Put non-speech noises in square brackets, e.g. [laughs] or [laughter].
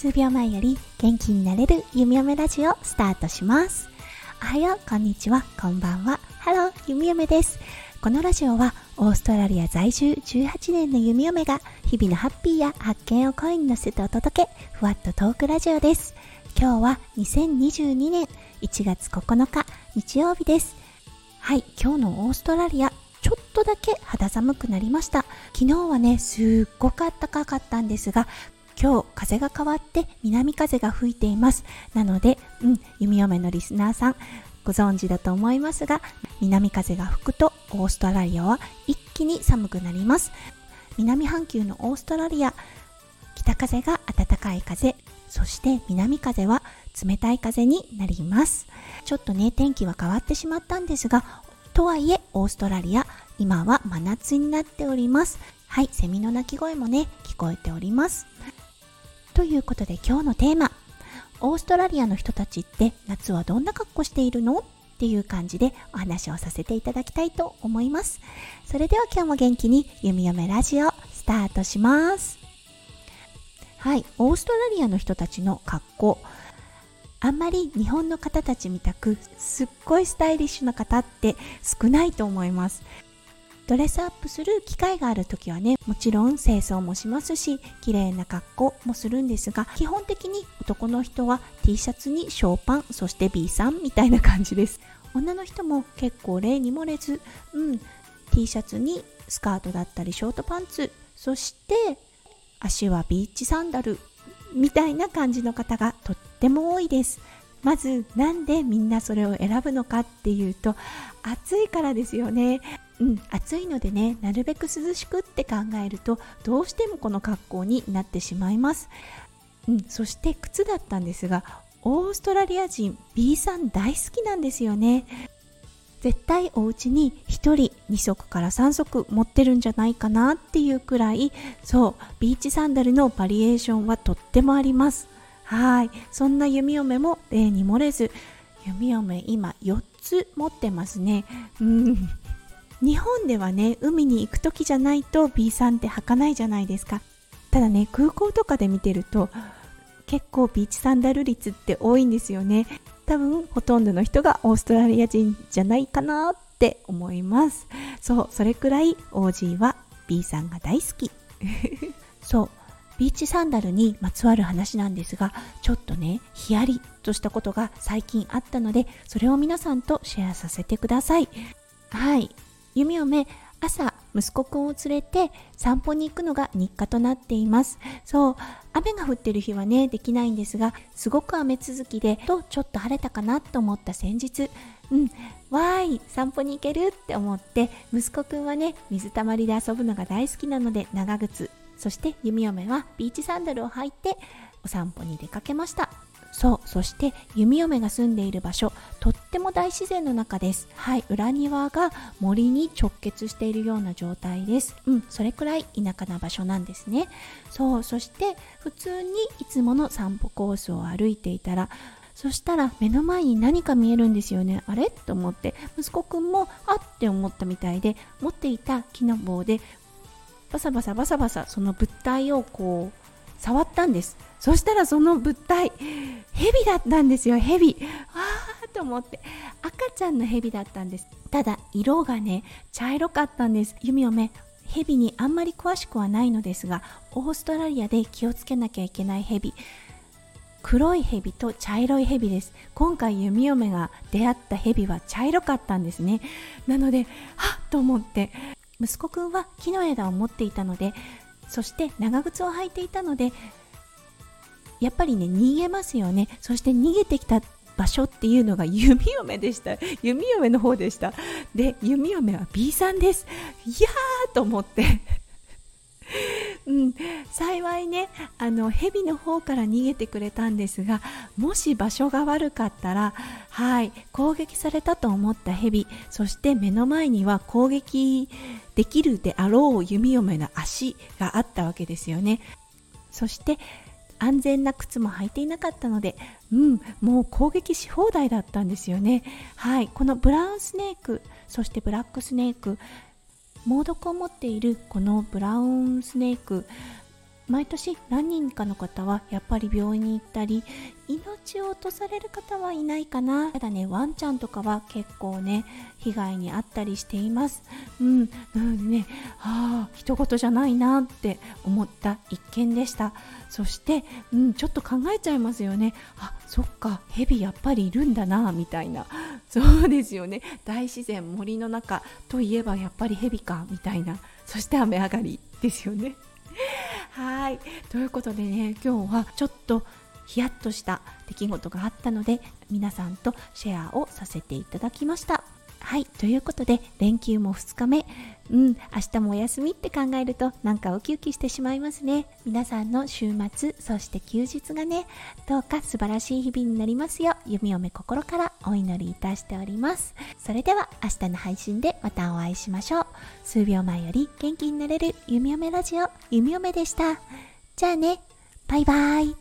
数秒前より元気になれる弓嫁ラジオスタートします。おはようこんにちはこんばんは。ハロー弓嫁です。このラジオはオーストラリア在住18年の弓嫁が日々のハッピーや発見を声に乗せてお届けふわっとトークラジオです。今日は2022年1月9日日曜日です。はい今日のオーストラリアちょっとだけ肌寒くなりました。昨日はねすっごく暖かかったんですが今日風が変わって南風が吹いています。なのでうん弓嫁のリスナーさんご存知だと思いますが南風が吹くとオーストラリアは一気に寒くなります。南半球のオーストラリア北風が暖かい風そして南風は冷たい風になります。ちょっとね天気は変わってしまったんですがとはいえオーストラリア今は真夏になっております。はいセミの鳴き声もね聞こえております。ということで今日のテーマオーストラリアの人たちって夏はどんな格好しているの？っていう感じでお話をさせていただきたいと思います。それでは今日も元気に弓嫁ラジオスタートします。はいオーストラリアの人たちの格好。あんまり日本の方たちみたくすっごいスタイリッシュな方って少ないと思います。ドレスアップする機会がある時はねもちろん清掃もしますし綺麗な格好もするんですが基本的に男の人は T シャツにショーパンそして B さんみたいな感じです。女の人も結構例に漏れずうん T シャツにスカートだったりショートパンツそして足はビーチサンダルみたいな感じの方がとっても多いです。まずなんでみんなそれを選ぶのかっていうと暑いからですよね。うん、暑いのでねなるべく涼しくって考えるとどうしてもこの格好になってしまいます、うん、そして靴だったんですがオーストラリア人 B さん大好きなんですよね。絶対お家に1人2足から3足持ってるんじゃないかなっていうくらいそうビーチサンダルのバリエーションはとってもあります。はい。そんな弓嫁も例に漏れず弓嫁今4つ持ってますね。うん。日本ではね海に行く時じゃないと B さんって履かないじゃないですか。ただね空港とかで見てると結構ビーチサンダル率って多いんですよね。多分ほとんどの人がオーストラリア人じゃないかなって思います。そうそれくらい OG は B さんが大好き。[laughs] そう。ビーチサンダルにまつわる話なんですがちょっとねヒヤリとしたことが最近あったのでそれを皆さんとシェアさせてください。はい。弓嫁朝息子くんを連れて散歩に行くのが日課となっています。そう。雨が降ってる日はねできないんですがすごく雨続きでとちょっと晴れたかなと思った先日うん。わーい散歩に行けるって思って息子くんはね水たまりで遊ぶのが大好きなので長靴そして弓嫁はビーチサンダルを履いてお散歩に出かけました。そうそして弓嫁が住んでいる場所とっても大自然の中です。はい裏庭が森に直結しているような状態です。うんそれくらい田舎な場所なんですね。そうそして普通にいつもの散歩コースを歩いていたらそしたら目の前に何か見えるんですよね。あれ？と思って息子くんもあっ！て思ったみたいで持っていた木の棒でバサバサバサバサその物体をこう触ったんです。そしたらその物体ヘビだったんですよ。ヘビわーと思って。赤ちゃんのヘビだったんです。ただ色がね茶色かったんです。弓嫁ヘビにあんまり詳しくはないのですがオーストラリアで気をつけなきゃいけないヘビ黒いヘビと茶色いヘビです。今回弓嫁が出会ったヘビは茶色かったんですね。なのではっと思って。息子くんは木の枝を持っていたのでそして長靴を履いていたのでやっぱりね逃げますよね。そして逃げてきた場所っていうのが [laughs] 弓嫁でした。弓嫁の方でした。で弓嫁は B さんです。いやーと思って。うん、幸いねあの蛇の方から逃げてくれたんですがもし場所が悪かったらはい攻撃されたと思った蛇そして目の前には攻撃できるであろう弓嫁の足があったわけですよねそして安全な靴も履いていなかったので、うん、もう攻撃し放題だったんですよね。はい、このブラウンスネーク、そしてブラックスネーク、猛毒を持っているこのブラウンスネーク毎年何人かの方はやっぱり病院に行ったり命を落とされる方はいないかな。ただねワンちゃんとかは結構ね被害に遭ったりしています。うんなのでね。ああ人事じゃないなって思った一件でした。そしてうんちょっと考えちゃいますよね。あそっかヘビやっぱりいるんだなみたいな。そうですよね。大自然森の中といえばやっぱりヘビかみたいな。そして雨上がりですよね。はい。ということでね今日はちょっとヒヤッとした出来事があったので皆さんとシェアをさせていただきました。はいということで連休も2日目。うん明日もお休みって考えるとなんかウキウキしてしまいますね。皆さんの週末そして休日がねどうか素晴らしい日々になりますよ。弓嫁心からお祈りいたしております。それでは明日の配信でまたお会いしましょう。数秒前より元気になれる弓嫁ラジオ弓嫁でした。じゃあね。バイバイ。